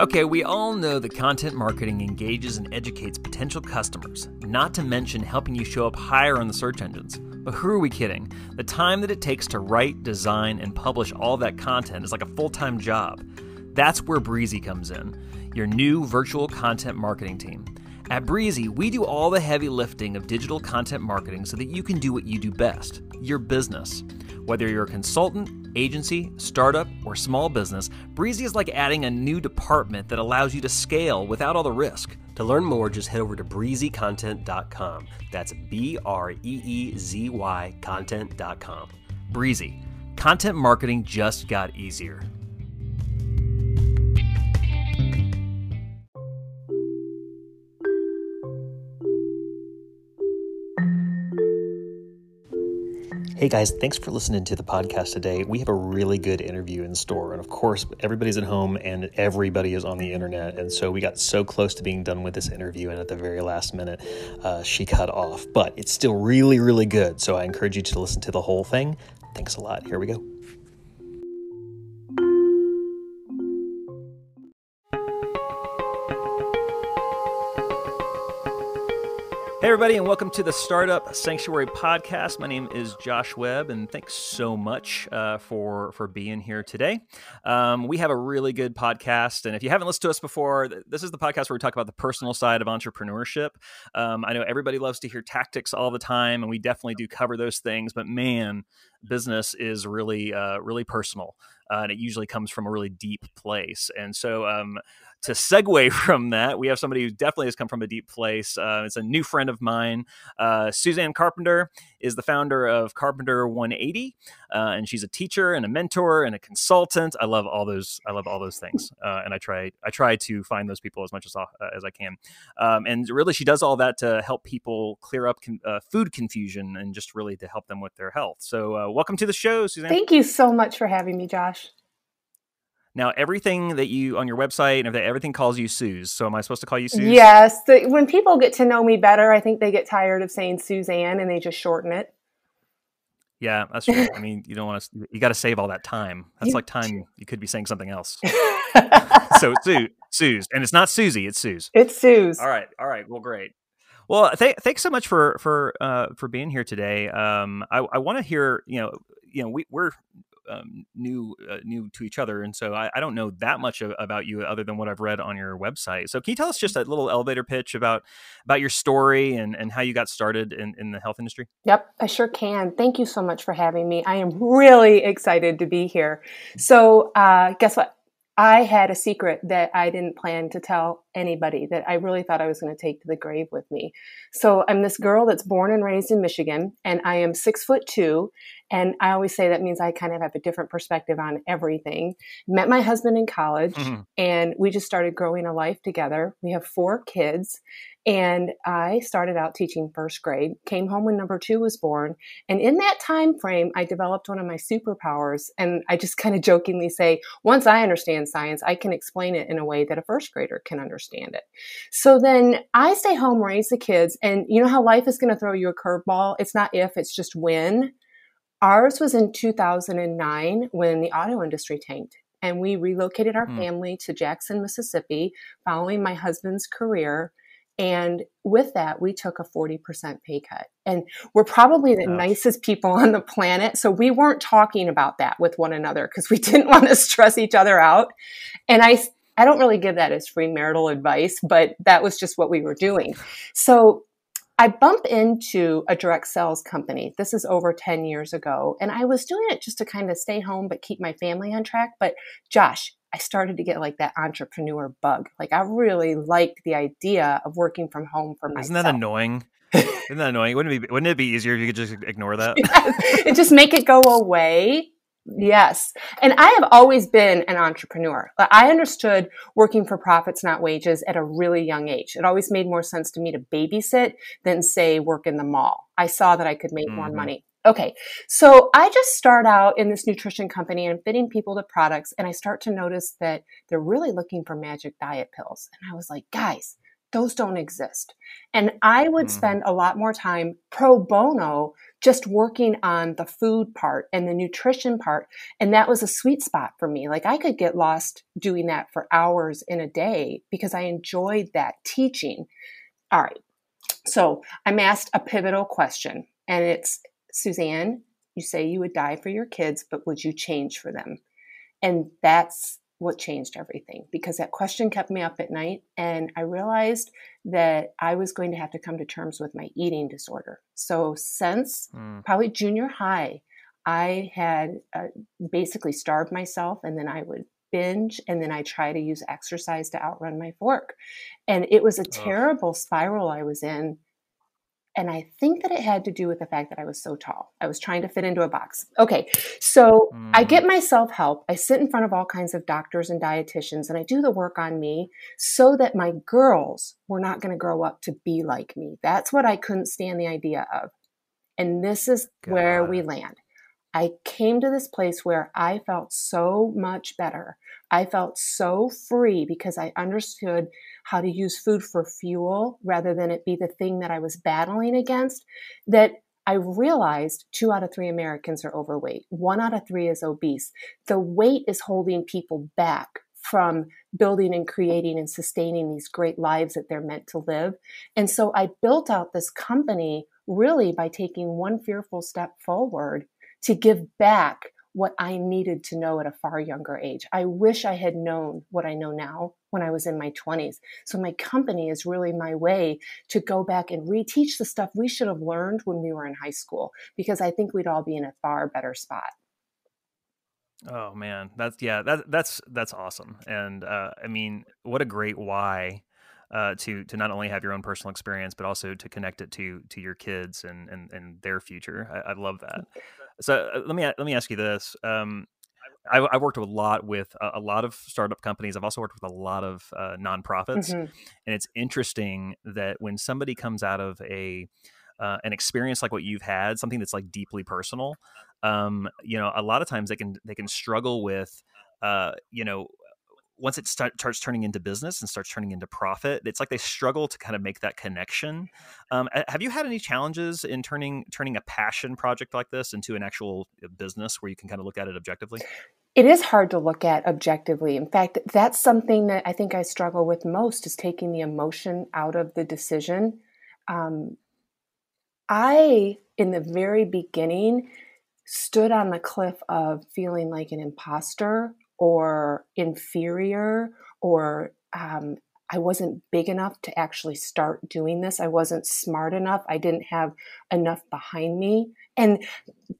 Okay, we all know that content marketing engages and educates potential customers, not to mention helping you show up higher on the search engines. But who are we kidding? The time that it takes to write, design, and publish all that content is like a full time job. That's where Breezy comes in, your new virtual content marketing team. At Breezy, we do all the heavy lifting of digital content marketing so that you can do what you do best your business. Whether you're a consultant, agency, startup, or small business, Breezy is like adding a new department that allows you to scale without all the risk. To learn more, just head over to breezycontent.com. That's B R E E Z Y content.com. Breezy. Content marketing just got easier. Hey guys, thanks for listening to the podcast today. We have a really good interview in store. And of course, everybody's at home and everybody is on the internet. And so we got so close to being done with this interview. And at the very last minute, uh, she cut off. But it's still really, really good. So I encourage you to listen to the whole thing. Thanks a lot. Here we go. Hey, everybody, and welcome to the Startup Sanctuary podcast. My name is Josh Webb, and thanks so much uh, for for being here today. Um, we have a really good podcast, and if you haven't listened to us before, this is the podcast where we talk about the personal side of entrepreneurship. Um, I know everybody loves to hear tactics all the time, and we definitely do cover those things. But man, business is really uh, really personal, uh, and it usually comes from a really deep place. And so. Um, to segue from that, we have somebody who definitely has come from a deep place. Uh, it's a new friend of mine. Uh, Suzanne Carpenter is the founder of Carpenter 180, uh, and she's a teacher and a mentor and a consultant. I love all those. I love all those things, uh, and I try. I try to find those people as much as uh, as I can. Um, and really, she does all that to help people clear up con- uh, food confusion and just really to help them with their health. So, welcome to the show, Suzanne. Thank you so much for having me, Josh. Now, everything that you on your website and everything calls you Suze. So, am I supposed to call you Suze? Yes. The, when people get to know me better, I think they get tired of saying Suzanne and they just shorten it. Yeah, that's true. I mean, you don't want to. You got to save all that time. That's you, like time you could be saying something else. so, Sue, Suze, and it's not Susie. It's Suze. It's Suze. All right. All right. Well, great. Well, th- thanks so much for for uh, for being here today. Um, I, I want to hear. You know, you know, we, we're um, new uh, new to each other, and so I, I don't know that much of, about you other than what I've read on your website. So can you tell us just a little elevator pitch about about your story and and how you got started in in the health industry? Yep, I sure can. Thank you so much for having me. I am really excited to be here. So uh, guess what? I had a secret that I didn't plan to tell anybody that I really thought I was going to take to the grave with me. So I'm this girl that's born and raised in Michigan, and I am six foot two. And I always say that means I kind of have a different perspective on everything. Met my husband in college, mm-hmm. and we just started growing a life together. We have four kids, and I started out teaching first grade, came home when number two was born. And in that time frame, I developed one of my superpowers. And I just kind of jokingly say, once I understand science, I can explain it in a way that a first grader can understand it. So then I stay home, raise the kids. And you know how life is going to throw you a curveball? It's not if, it's just when. Ours was in 2009 when the auto industry tanked and we relocated our mm. family to Jackson, Mississippi, following my husband's career. And with that, we took a 40% pay cut. And we're probably the nicest people on the planet. So we weren't talking about that with one another because we didn't want to stress each other out. And I, I don't really give that as free marital advice, but that was just what we were doing. So I bump into a direct sales company. This is over 10 years ago. And I was doing it just to kind of stay home but keep my family on track. But Josh, I started to get like that entrepreneur bug. Like I really liked the idea of working from home for myself. Isn't that annoying? Isn't that annoying? Wouldn't it be wouldn't it be easier if you could just ignore that? yes. And just make it go away. Yes. And I have always been an entrepreneur. I understood working for profits, not wages at a really young age. It always made more sense to me to babysit than say work in the mall. I saw that I could make mm-hmm. more money. Okay, so I just start out in this nutrition company and fitting people to products, and I start to notice that they're really looking for magic diet pills. And I was like, guys, those don't exist. And I would mm-hmm. spend a lot more time pro bono just working on the food part and the nutrition part. And that was a sweet spot for me. Like I could get lost doing that for hours in a day because I enjoyed that teaching. All right. So I'm asked a pivotal question, and it's Suzanne, you say you would die for your kids, but would you change for them? And that's what changed everything because that question kept me up at night. And I realized that I was going to have to come to terms with my eating disorder. So, since mm. probably junior high, I had uh, basically starved myself and then I would binge and then I try to use exercise to outrun my fork. And it was a terrible spiral I was in and I think that it had to do with the fact that I was so tall. I was trying to fit into a box. Okay. So mm. I get myself help. I sit in front of all kinds of doctors and dietitians and I do the work on me so that my girls were not going to grow up to be like me. That's what I couldn't stand the idea of. And this is God. where we land. I came to this place where I felt so much better. I felt so free because I understood how to use food for fuel rather than it be the thing that I was battling against, that I realized two out of three Americans are overweight. One out of three is obese. The weight is holding people back from building and creating and sustaining these great lives that they're meant to live. And so I built out this company really by taking one fearful step forward to give back what I needed to know at a far younger age. I wish I had known what I know now when I was in my 20s. So my company is really my way to go back and reteach the stuff we should have learned when we were in high school because I think we'd all be in a far better spot. Oh man, that's yeah, that that's that's awesome. And uh, I mean, what a great why uh, to to not only have your own personal experience, but also to connect it to to your kids and and, and their future. I, I love that. So uh, let me let me ask you this. Um, I, I, worked a lot with a, a, lot of startup companies. I've also worked with a lot of uh, nonprofits, mm-hmm. and it's interesting that when somebody comes out of a uh, an experience like what you've had, something that's like deeply personal, um, you know, a lot of times they can they can struggle with, uh, you know, once it start, starts turning into business and starts turning into profit, it's like they struggle to kind of make that connection. Um, have you had any challenges in turning turning a passion project like this into an actual uh, business where you can kind of look at it objectively? It is hard to look at objectively. In fact, that's something that I think I struggle with most is taking the emotion out of the decision. Um, I, in the very beginning, stood on the cliff of feeling like an imposter or inferior or um, I wasn't big enough to actually start doing this. I wasn't smart enough. I didn't have enough behind me. And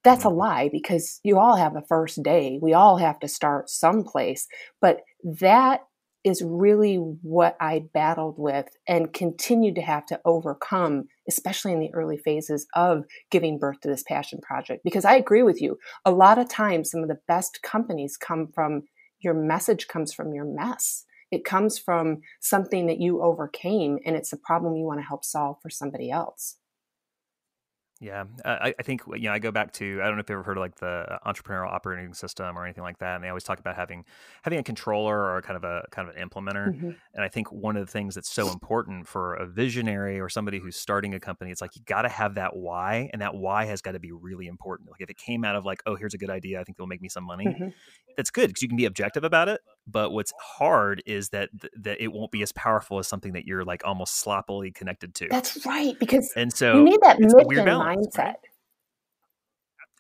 that's a mm-hmm. lie because you all have a first day. We all have to start someplace. But that is really what I battled with and continued to have to overcome, especially in the early phases of giving birth to this passion project. Because I agree with you, a lot of times some of the best companies come from your message comes from your mess. It comes from something that you overcame and it's a problem you want to help solve for somebody else. Yeah, I, I, think you know I go back to I don't know if you've ever heard of like the entrepreneurial operating system or anything like that, and they always talk about having having a controller or kind of a kind of an implementer. Mm-hmm. And I think one of the things that's so important for a visionary or somebody who's starting a company, it's like you got to have that why, and that why has got to be really important. Like if it came out of like, oh, here's a good idea, I think it'll make me some money. Mm-hmm. That's good because you can be objective about it. But what's hard is that th- that it won't be as powerful as something that you're like almost sloppily connected to. That's right, because and so you need that mission mindset. Right?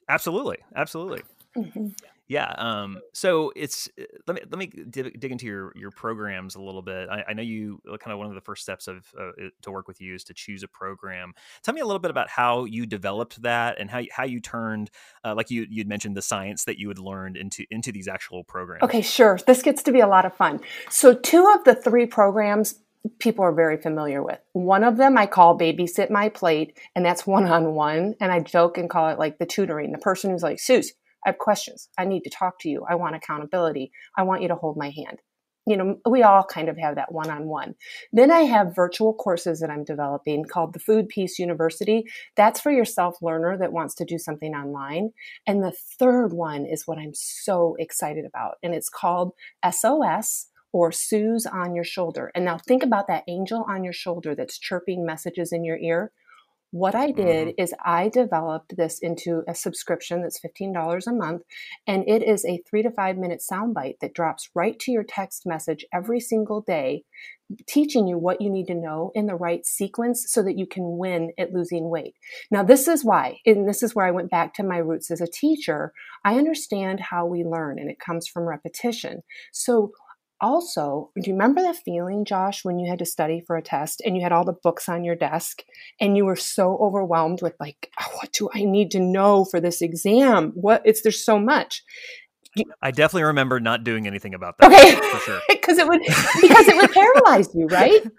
Absolutely, absolutely. Mm-hmm. Yeah. Um, so it's uh, let me let me dig, dig, into your your programs a little bit. I, I know you uh, kind of one of the first steps of uh, to work with you is to choose a program. Tell me a little bit about how you developed that and how how you turned uh, like you you'd mentioned the science that you had learned into into these actual programs. Okay, sure. This gets to be a lot of fun. So two of the three programs people are very familiar with. One of them I call babysit my plate, and that's one on one. And I joke and call it like the tutoring. The person who's like, Suze, I have questions. I need to talk to you. I want accountability. I want you to hold my hand. You know, we all kind of have that one on one. Then I have virtual courses that I'm developing called the Food Peace University. That's for your self learner that wants to do something online. And the third one is what I'm so excited about, and it's called SOS or Suze on your shoulder. And now think about that angel on your shoulder that's chirping messages in your ear. What I did mm-hmm. is I developed this into a subscription that's $15 a month, and it is a three to five minute soundbite that drops right to your text message every single day, teaching you what you need to know in the right sequence so that you can win at losing weight. Now, this is why, and this is where I went back to my roots as a teacher. I understand how we learn, and it comes from repetition. So, also, do you remember the feeling, Josh, when you had to study for a test and you had all the books on your desk and you were so overwhelmed with like, oh, what do I need to know for this exam? What it's there's so much. I definitely remember not doing anything about that. Okay, for sure, because it would because it would paralyze you, right?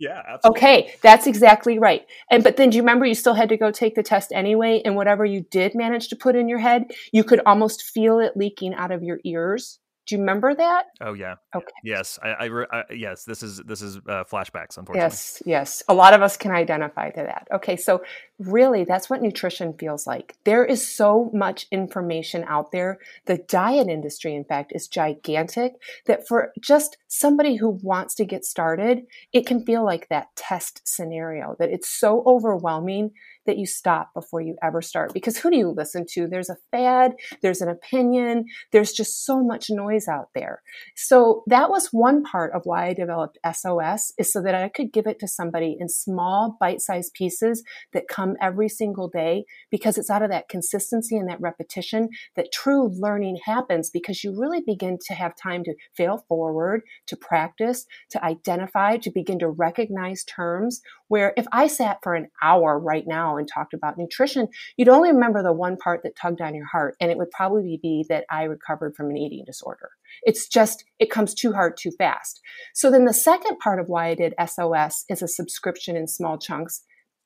Yeah, absolutely. Okay, that's exactly right. And but then do you remember you still had to go take the test anyway and whatever you did manage to put in your head, you could almost feel it leaking out of your ears do you remember that? Oh yeah. Okay. Yes, I, I, I yes, this is this is uh, flashbacks. Unfortunately. Yes, yes. A lot of us can identify to that. Okay, so really, that's what nutrition feels like. There is so much information out there. The diet industry, in fact, is gigantic. That for just somebody who wants to get started, it can feel like that test scenario. That it's so overwhelming that you stop before you ever start. Because who do you listen to? There's a fad, there's an opinion, there's just so much noise out there. So that was one part of why I developed SOS is so that I could give it to somebody in small bite-sized pieces that come every single day because it's out of that consistency and that repetition that true learning happens because you really begin to have time to fail forward, to practice, to identify, to begin to recognize terms where if I sat for an hour right now and talked about nutrition, you'd only remember the one part that tugged on your heart. And it would probably be that I recovered from an eating disorder. It's just, it comes too hard too fast. So then the second part of why I did SOS is a subscription in small chunks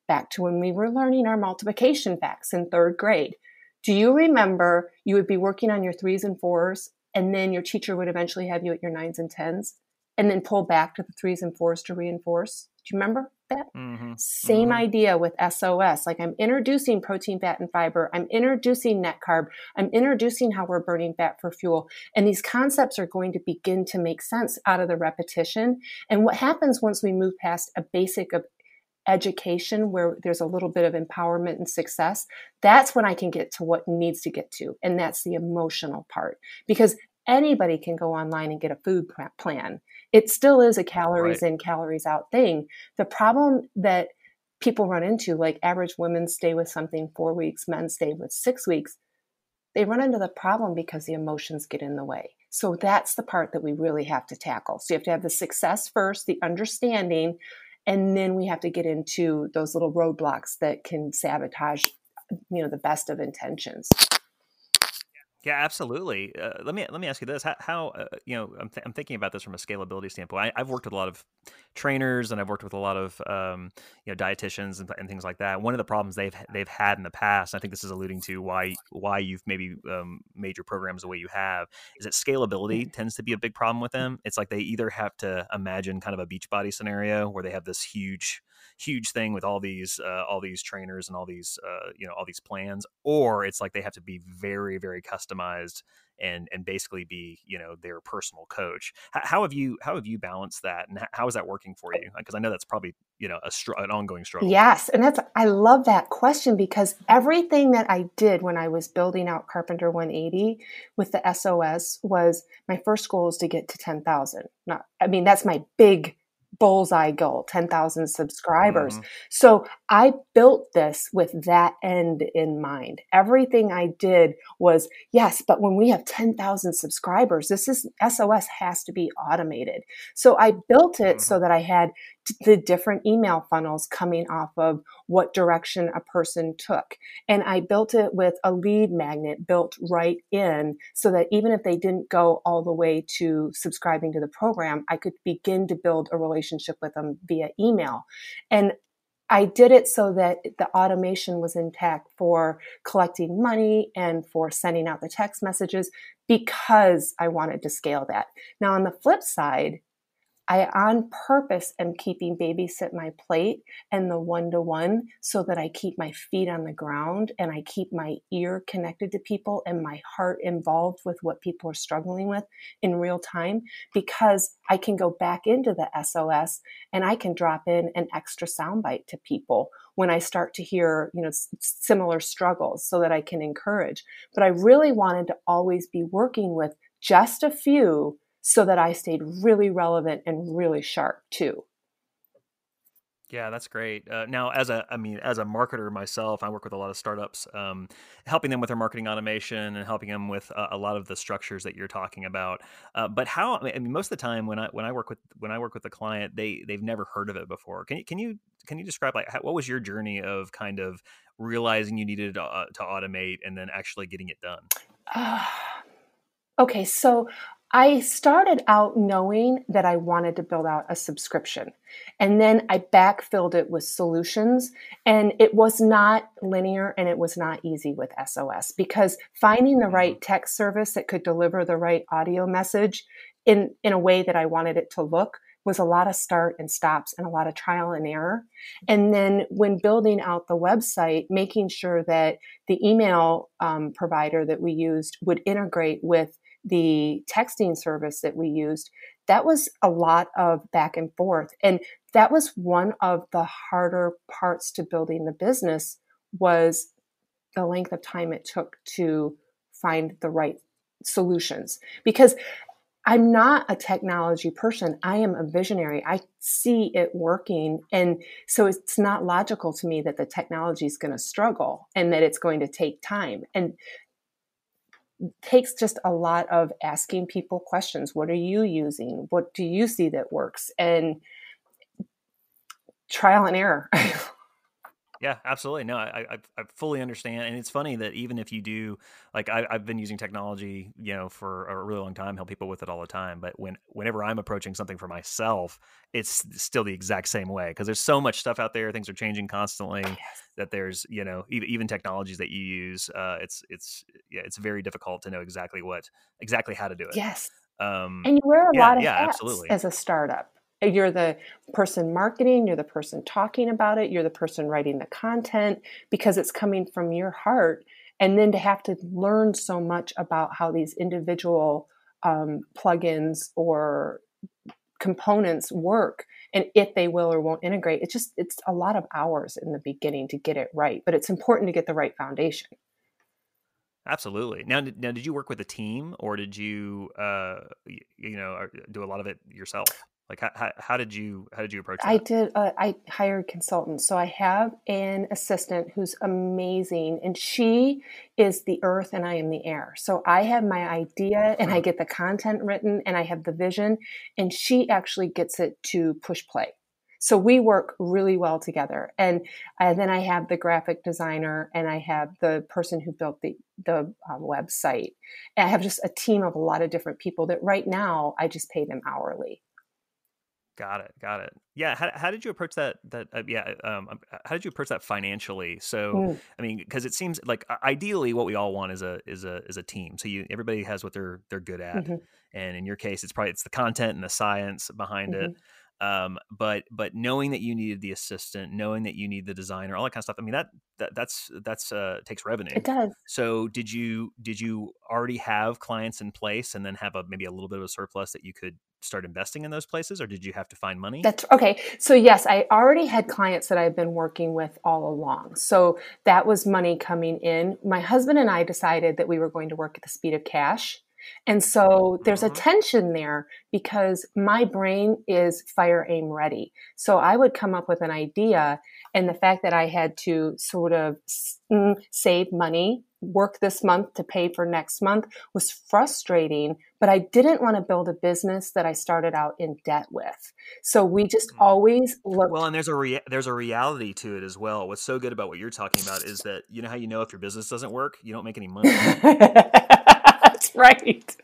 back to when we were learning our multiplication facts in third grade. Do you remember you would be working on your threes and fours, and then your teacher would eventually have you at your nines and tens, and then pull back to the threes and fours to reinforce? Do you remember that? Mm-hmm. Same mm-hmm. idea with SOS. Like I'm introducing protein, fat, and fiber. I'm introducing net carb. I'm introducing how we're burning fat for fuel. And these concepts are going to begin to make sense out of the repetition. And what happens once we move past a basic of education where there's a little bit of empowerment and success, that's when I can get to what needs to get to. And that's the emotional part. Because anybody can go online and get a food plan. It still is a calories right. in, calories out thing. The problem that people run into, like average women stay with something four weeks, men stay with six weeks, they run into the problem because the emotions get in the way. So that's the part that we really have to tackle. So you have to have the success first, the understanding, and then we have to get into those little roadblocks that can sabotage, you know, the best of intentions. Yeah, absolutely. Uh, let me let me ask you this: How, how uh, you know I'm, th- I'm thinking about this from a scalability standpoint. I, have worked with a lot of trainers and I've worked with a lot of um, you know dietitians and, and, things like that. One of the problems they've they've had in the past, I think this is alluding to why why you've maybe um, made your programs the way you have, is that scalability mm-hmm. tends to be a big problem with them. It's like they either have to imagine kind of a Beachbody scenario where they have this huge huge thing with all these uh, all these trainers and all these uh, you know all these plans, or it's like they have to be very very customized and and basically be you know their personal coach. How, how have you how have you balanced that, and how is that working for you? Uh, because I know that's probably you know a str- an ongoing struggle. Yes, and that's I love that question because everything that I did when I was building out Carpenter 180 with the SOS was my first goal is to get to 10,000. Not I mean that's my big bullseye goal 10,000 subscribers. Mm-hmm. So I built this with that end in mind. Everything I did was yes, but when we have 10,000 subscribers, this is SOS has to be automated. So I built it mm-hmm. so that I had the different email funnels coming off of what direction a person took. And I built it with a lead magnet built right in so that even if they didn't go all the way to subscribing to the program, I could begin to build a relationship with them via email. And I did it so that the automation was intact for collecting money and for sending out the text messages because I wanted to scale that. Now, on the flip side, I on purpose am keeping babysit my plate and the one to one so that I keep my feet on the ground and I keep my ear connected to people and my heart involved with what people are struggling with in real time because I can go back into the SOS and I can drop in an extra soundbite to people when I start to hear, you know, similar struggles so that I can encourage. But I really wanted to always be working with just a few so that I stayed really relevant and really sharp too. Yeah, that's great. Uh, now, as a, I mean, as a marketer myself, I work with a lot of startups, um, helping them with their marketing automation and helping them with uh, a lot of the structures that you're talking about. Uh, but how? I mean, most of the time when I when I work with when I work with a client, they they've never heard of it before. Can you can you can you describe like how, what was your journey of kind of realizing you needed to, uh, to automate and then actually getting it done? okay, so I started out knowing that I wanted to build out a subscription. And then I backfilled it with solutions. And it was not linear and it was not easy with SOS because finding the right mm-hmm. text service that could deliver the right audio message in, in a way that I wanted it to look was a lot of start and stops and a lot of trial and error. And then when building out the website, making sure that the email um, provider that we used would integrate with the texting service that we used, that was a lot of back and forth. And that was one of the harder parts to building the business was the length of time it took to find the right solutions. Because I'm not a technology person. I am a visionary. I see it working. And so it's not logical to me that the technology is going to struggle and that it's going to take time. And takes just a lot of asking people questions. What are you using? What do you see that works? And trial and error. Yeah, absolutely. No, I, I, I fully understand, and it's funny that even if you do, like I, have been using technology, you know, for a really long time, help people with it all the time. But when whenever I'm approaching something for myself, it's still the exact same way because there's so much stuff out there. Things are changing constantly. Yes. That there's, you know, even, even technologies that you use, uh, it's it's yeah, it's very difficult to know exactly what exactly how to do it. Yes. Um, and you wear a yeah, lot of yeah, hats absolutely. as a startup you're the person marketing, you're the person talking about it, you're the person writing the content because it's coming from your heart. And then to have to learn so much about how these individual um, plugins or components work and if they will or won't integrate it's just it's a lot of hours in the beginning to get it right but it's important to get the right foundation. Absolutely. Now now did you work with a team or did you uh you know do a lot of it yourself like how, how, did you how did you approach that? I did uh, I hired consultants. So I have an assistant who's amazing and she is the earth and I am the air. So I have my idea and I get the content written and I have the vision and she actually gets it to push play. So we work really well together. And, and then I have the graphic designer and I have the person who built the, the um, website. And I have just a team of a lot of different people that right now I just pay them hourly. Got it. Got it. Yeah. How, how did you approach that? That uh, yeah. Um, um uh, how did you approach that financially? So, mm. I mean, because it seems like ideally, what we all want is a is a is a team. So you everybody has what they're they're good at, mm-hmm. and in your case, it's probably it's the content and the science behind mm-hmm. it. Um, but but knowing that you needed the assistant, knowing that you need the designer, all that kind of stuff. I mean that that that's that's uh, takes revenue. It does. So did you did you already have clients in place and then have a maybe a little bit of a surplus that you could start investing in those places, or did you have to find money? That's okay. So yes, I already had clients that I've been working with all along. So that was money coming in. My husband and I decided that we were going to work at the speed of cash. And so there's a mm-hmm. tension there because my brain is fire aim ready. So I would come up with an idea, and the fact that I had to sort of mm, save money, work this month to pay for next month was frustrating, but I didn't want to build a business that I started out in debt with. So we just mm. always look Well, and there's a rea- there's a reality to it as well. What's so good about what you're talking about is that you know how you know if your business doesn't work, you don't make any money. That's right.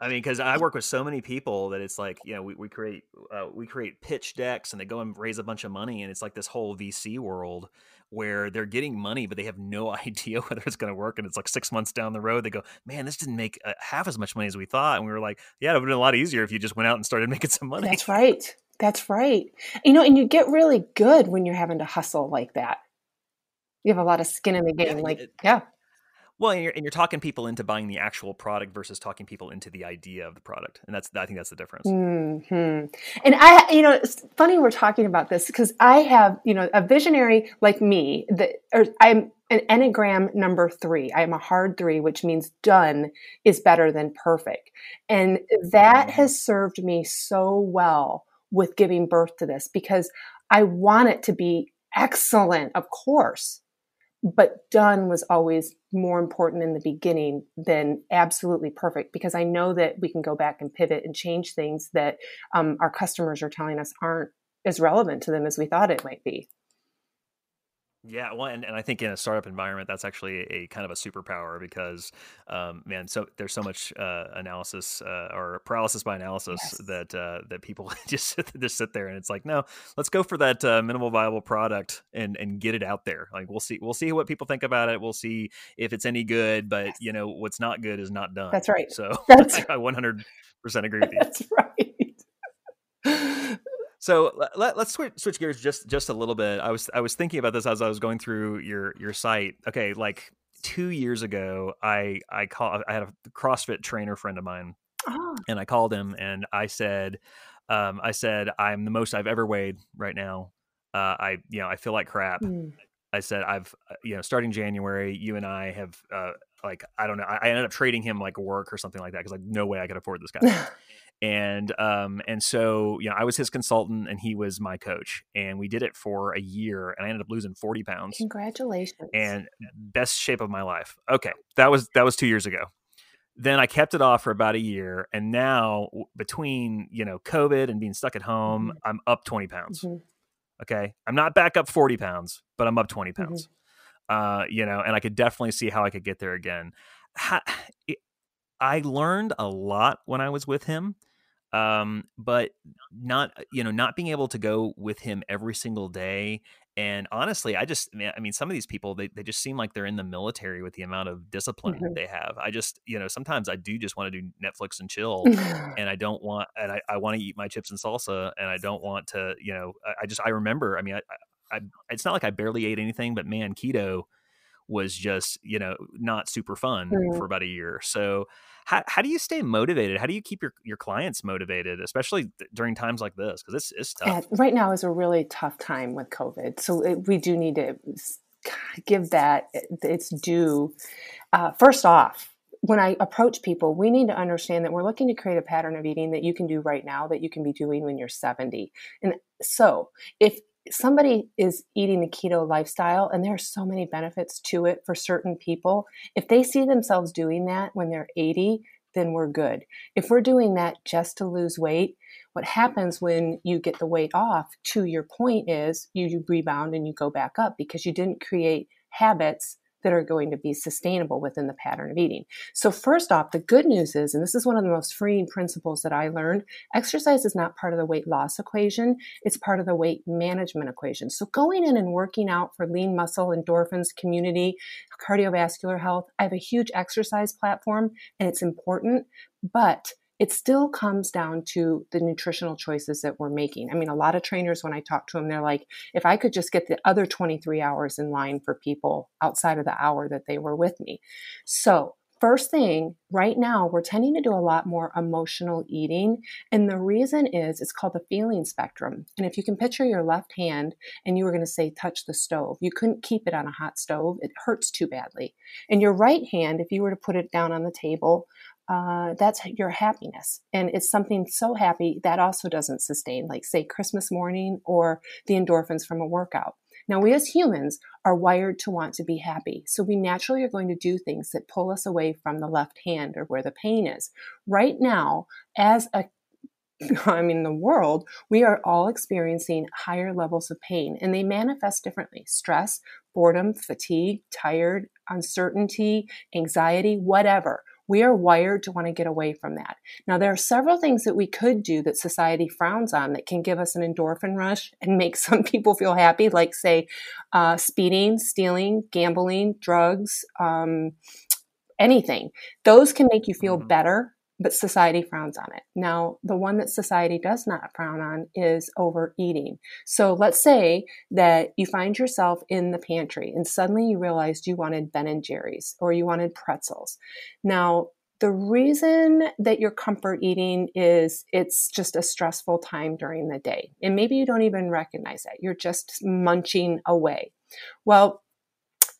I mean, because I work with so many people that it's like, you know, we, we create uh, we create pitch decks and they go and raise a bunch of money, and it's like this whole VC world where they're getting money, but they have no idea whether it's going to work. And it's like six months down the road, they go, man, this didn't make uh, half as much money as we thought. And we were like, yeah, it would have been a lot easier if you just went out and started making some money. That's right. That's right. You know, and you get really good when you're having to hustle like that. You have a lot of skin in the game. Yeah, like, it, yeah. Well, and you're, and you're talking people into buying the actual product versus talking people into the idea of the product, and that's I think that's the difference. Mm-hmm. And I, you know, it's funny we're talking about this because I have, you know, a visionary like me that, or I'm an enneagram number three. I am a hard three, which means done is better than perfect, and that mm-hmm. has served me so well with giving birth to this because I want it to be excellent, of course but done was always more important in the beginning than absolutely perfect because I know that we can go back and pivot and change things that um, our customers are telling us aren't as relevant to them as we thought it might be. Yeah, well, and, and I think in a startup environment, that's actually a, kind of a superpower because, um, man, so there's so much uh, analysis uh, or paralysis by analysis yes. that uh, that people just just sit there and it's like, no, let's go for that uh, minimal viable product and and get it out there. Like we'll see we'll see what people think about it. We'll see if it's any good, but yes. you know what's not good is not done. That's right. So that's I 100 percent agree with you. That's right. So let, us switch, switch gears just just a little bit. I was I was thinking about this as I was going through your your site. Okay, like two years ago, I I call I had a CrossFit trainer friend of mine, oh. and I called him and I said, um, I said I'm the most I've ever weighed right now. Uh, I you know I feel like crap. Mm. I said I've uh, you know starting January, you and I have uh, like I don't know. I, I ended up trading him like work or something like that because like no way I could afford this guy. and um and so you know i was his consultant and he was my coach and we did it for a year and i ended up losing 40 pounds congratulations and best shape of my life okay that was that was two years ago then i kept it off for about a year and now between you know covid and being stuck at home mm-hmm. i'm up 20 pounds mm-hmm. okay i'm not back up 40 pounds but i'm up 20 pounds mm-hmm. uh you know and i could definitely see how i could get there again how, I learned a lot when I was with him um, but not you know not being able to go with him every single day and honestly i just i mean some of these people they, they just seem like they're in the military with the amount of discipline mm-hmm. they have i just you know sometimes i do just want to do netflix and chill and i don't want and i, I want to eat my chips and salsa and i don't want to you know i, I just i remember i mean I, I, it's not like i barely ate anything but man keto was just you know not super fun mm-hmm. for about a year so how, how do you stay motivated? How do you keep your, your clients motivated, especially th- during times like this? Because it's, it's tough. Yeah, right now is a really tough time with COVID. So it, we do need to give that its due. Uh, first off, when I approach people, we need to understand that we're looking to create a pattern of eating that you can do right now that you can be doing when you're 70. And so, if somebody is eating the keto lifestyle and there are so many benefits to it for certain people. If they see themselves doing that when they're 80 then we're good. If we're doing that just to lose weight what happens when you get the weight off to your point is you, rebound and you go back up because you didn't create habits that are going to be sustainable within the pattern of eating. So, first off, the good news is, and this is one of the most freeing principles that I learned exercise is not part of the weight loss equation, it's part of the weight management equation. So, going in and working out for lean muscle, endorphins, community, cardiovascular health, I have a huge exercise platform and it's important, but it still comes down to the nutritional choices that we're making. I mean, a lot of trainers, when I talk to them, they're like, if I could just get the other 23 hours in line for people outside of the hour that they were with me. So, first thing, right now, we're tending to do a lot more emotional eating. And the reason is it's called the feeling spectrum. And if you can picture your left hand and you were going to say, touch the stove, you couldn't keep it on a hot stove. It hurts too badly. And your right hand, if you were to put it down on the table, uh, that's your happiness. And it's something so happy that also doesn't sustain, like, say, Christmas morning or the endorphins from a workout. Now, we as humans are wired to want to be happy. So we naturally are going to do things that pull us away from the left hand or where the pain is. Right now, as a I mean, the world, we are all experiencing higher levels of pain and they manifest differently stress, boredom, fatigue, tired, uncertainty, anxiety, whatever We are wired to want to get away from that. Now, there are several things that we could do that society frowns on that can give us an endorphin rush and make some people feel happy, like, say, uh, speeding, stealing, gambling, drugs, um, anything. Those can make you feel mm-hmm. better but society frowns on it. Now, the one that society does not frown on is overeating. So let's say that you find yourself in the pantry and suddenly you realized you wanted Ben and Jerry's or you wanted pretzels. Now, the reason that you're comfort eating is it's just a stressful time during the day. And maybe you don't even recognize that. You're just munching away. Well,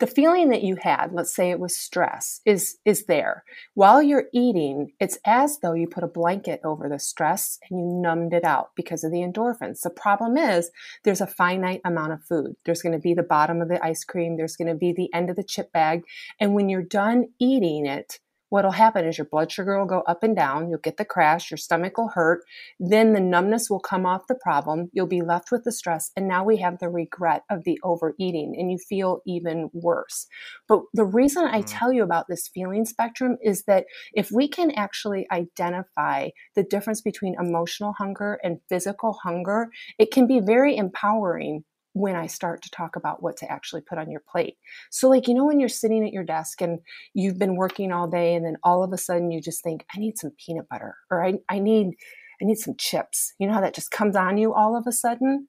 the feeling that you had, let's say it was stress, is, is there. While you're eating, it's as though you put a blanket over the stress and you numbed it out because of the endorphins. The problem is there's a finite amount of food. There's going to be the bottom of the ice cream. There's going to be the end of the chip bag. And when you're done eating it, what'll happen is your blood sugar will go up and down. You'll get the crash. Your stomach will hurt. Then the numbness will come off the problem. You'll be left with the stress. And now we have the regret of the overeating and you feel even worse. But the reason I mm. tell you about this feeling spectrum is that if we can actually identify the difference between emotional hunger and physical hunger, it can be very empowering when I start to talk about what to actually put on your plate. So, like, you know, when you're sitting at your desk and you've been working all day, and then all of a sudden you just think, I need some peanut butter, or I, I need, I need some chips. You know how that just comes on you all of a sudden?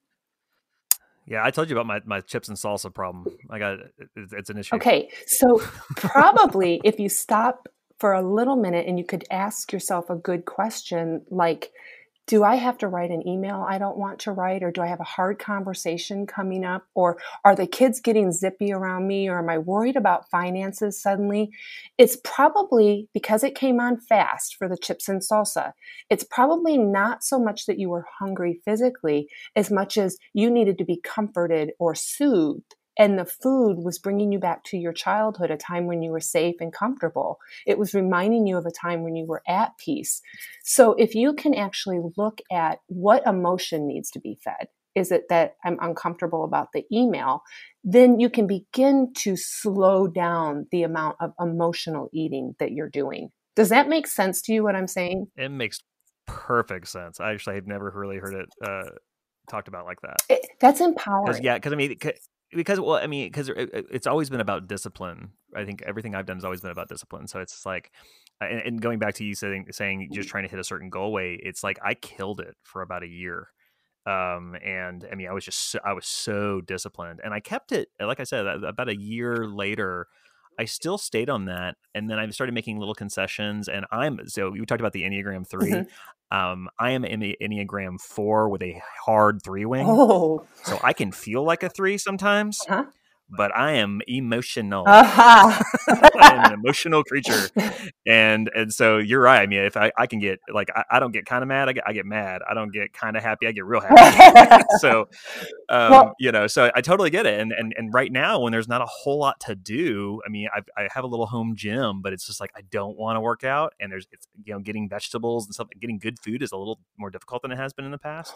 Yeah, I told you about my, my chips and salsa problem. I got it's, it's an issue. Okay, so probably if you stop for a little minute and you could ask yourself a good question like, do I have to write an email I don't want to write? Or do I have a hard conversation coming up? Or are the kids getting zippy around me? Or am I worried about finances suddenly? It's probably because it came on fast for the chips and salsa. It's probably not so much that you were hungry physically as much as you needed to be comforted or soothed and the food was bringing you back to your childhood, a time when you were safe and comfortable. It was reminding you of a time when you were at peace. So if you can actually look at what emotion needs to be fed, is it that I'm uncomfortable about the email? Then you can begin to slow down the amount of emotional eating that you're doing. Does that make sense to you, what I'm saying? It makes perfect sense. I actually have never really heard it uh, talked about like that. It, that's empowering. Cause, yeah, because I mean, because well i mean because it's always been about discipline i think everything i've done has always been about discipline so it's like and, and, going back to you saying saying just trying to hit a certain goal way it's like i killed it for about a year um and i mean i was just so, i was so disciplined and i kept it like i said about a year later I still stayed on that, and then I started making little concessions. And I'm so you talked about the Enneagram 3 mm-hmm. Um, I am in the Enneagram four with a hard three wing. Oh, so I can feel like a three sometimes. Uh-huh but I am emotional. Uh-huh. I'm an emotional creature, and and so you're right. I mean, if I, I can get like I, I don't get kind of mad, I get I get mad. I don't get kind of happy, I get real happy. so, um, well, you know, so I totally get it. And and and right now, when there's not a whole lot to do, I mean, I I have a little home gym, but it's just like I don't want to work out, and there's it's you know getting vegetables and stuff, getting good food is a little more difficult than it has been in the past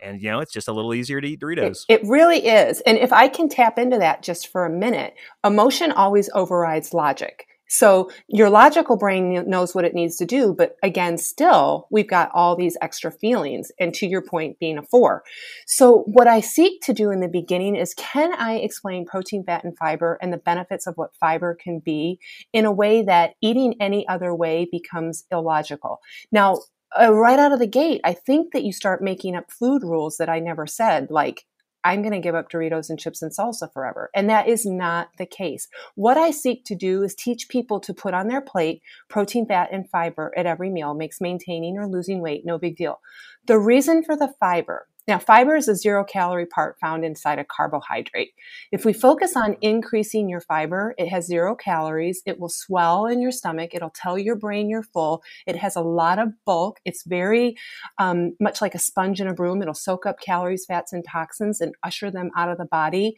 and you know it's just a little easier to eat Doritos. It, it, really is, and if I can tap into that just for a minute, emotion always overrides logic. So your logical brain knows what it needs to do, but again, still we've got all these extra feelings. And to your point, being a four. So what I seek to do in the beginning is can I explain protein, fat, and fiber and the benefits of what fiber can be in a way that eating any other way becomes illogical? Now, uh, right out of the gate, I think that you start making up food rules that I never said, like, I'm going to give up Doritos and chips and salsa forever. And that is not the case. What I seek to do is teach people to put on their plate protein, fat, and fiber at every meal makes maintaining or losing weight no big deal. The reason for the fiber now, fiber is a zero calorie part found inside a carbohydrate. If we focus on increasing your fiber, it has zero calories. It will swell in your stomach. It'll tell your brain you're full. It has a lot of bulk. It's very um, much like a sponge in a broom. It'll soak up calories, fats, and toxins and usher them out of the body.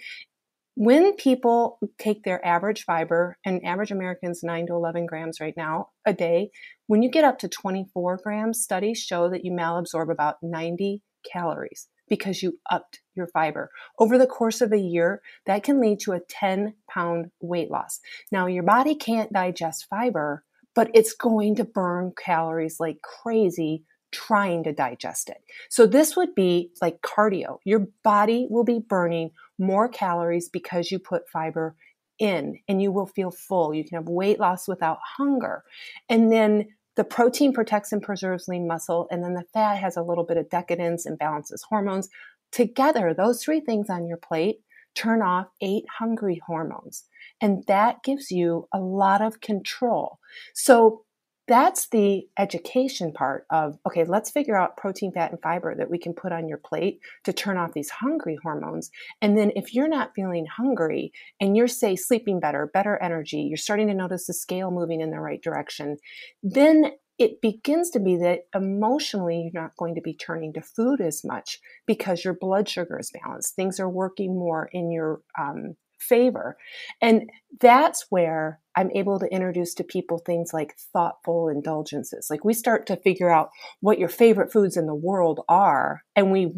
When people take their average fiber, and average Americans 9 to 11 grams right now a day, when you get up to 24 grams, studies show that you malabsorb about 90 calories because you upped your fiber. Over the course of a year, that can lead to a 10 pound weight loss. Now, your body can't digest fiber, but it's going to burn calories like crazy trying to digest it. So this would be like cardio. Your body will be burning more calories because you put fiber in and you will feel full. You can have weight loss without hunger. And then the protein protects and preserves lean muscle, and then the fat has a little bit of decadence and balances hormones. Together, those three things on your plate turn off eight hungry hormones. And that gives you a lot of control. So that's the education part of okay let's figure out protein fat and fiber that we can put on your plate to turn off these hungry hormones. And then if you're not feeling hungry and you're say sleeping better better energy you're starting to notice the scale moving in the right direction then it begins to be that emotionally you're not going to be turning to food as much because your blood sugar is balanced. Things are working more in your um, favor. And that's where I'm able to introduce to people things like thoughtful indulgences. Like we start to figure out what your favorite foods in the world are, and we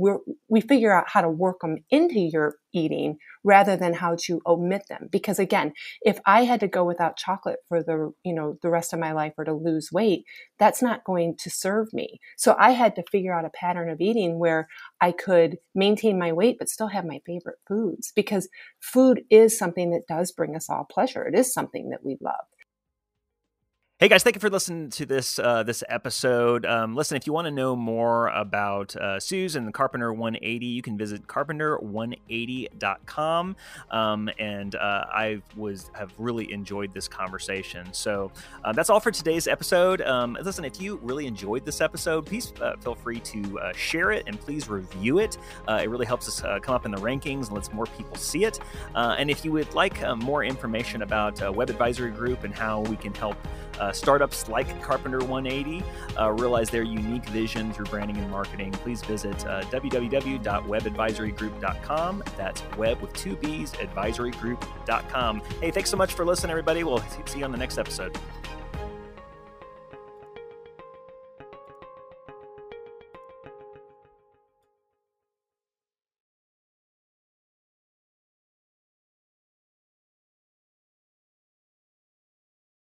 we figure out how to work them into your eating rather than how to omit them. Because again, if I had to go without chocolate for the you know the rest of my life or to lose weight, that's not going to serve me. So I had to figure out a pattern of eating where I could maintain my weight but still have my favorite foods because food is something that does bring us all pleasure. It is something that we love. Hey guys, thank you for listening to this uh, this episode. Um, listen, if you want to know more about uh, Suze and Carpenter 180, you can visit carpenter180.com. Um, and uh, I was have really enjoyed this conversation. So uh, that's all for today's episode. Um, listen, if you really enjoyed this episode, please uh, feel free to uh, share it and please review it. it really helps us come up in the rankings and lets more people see it. and if you would like more information about Webb Advisory Group and how we can help uh, startups like Carpenter 180 uh, realize their unique vision through branding and marketing. Please visit uh, www.webbadvisorygroup.com. That's web with two B's, advisorygroup.com. Hey, thanks so much for listening, everybody. We'll see you on the next episode.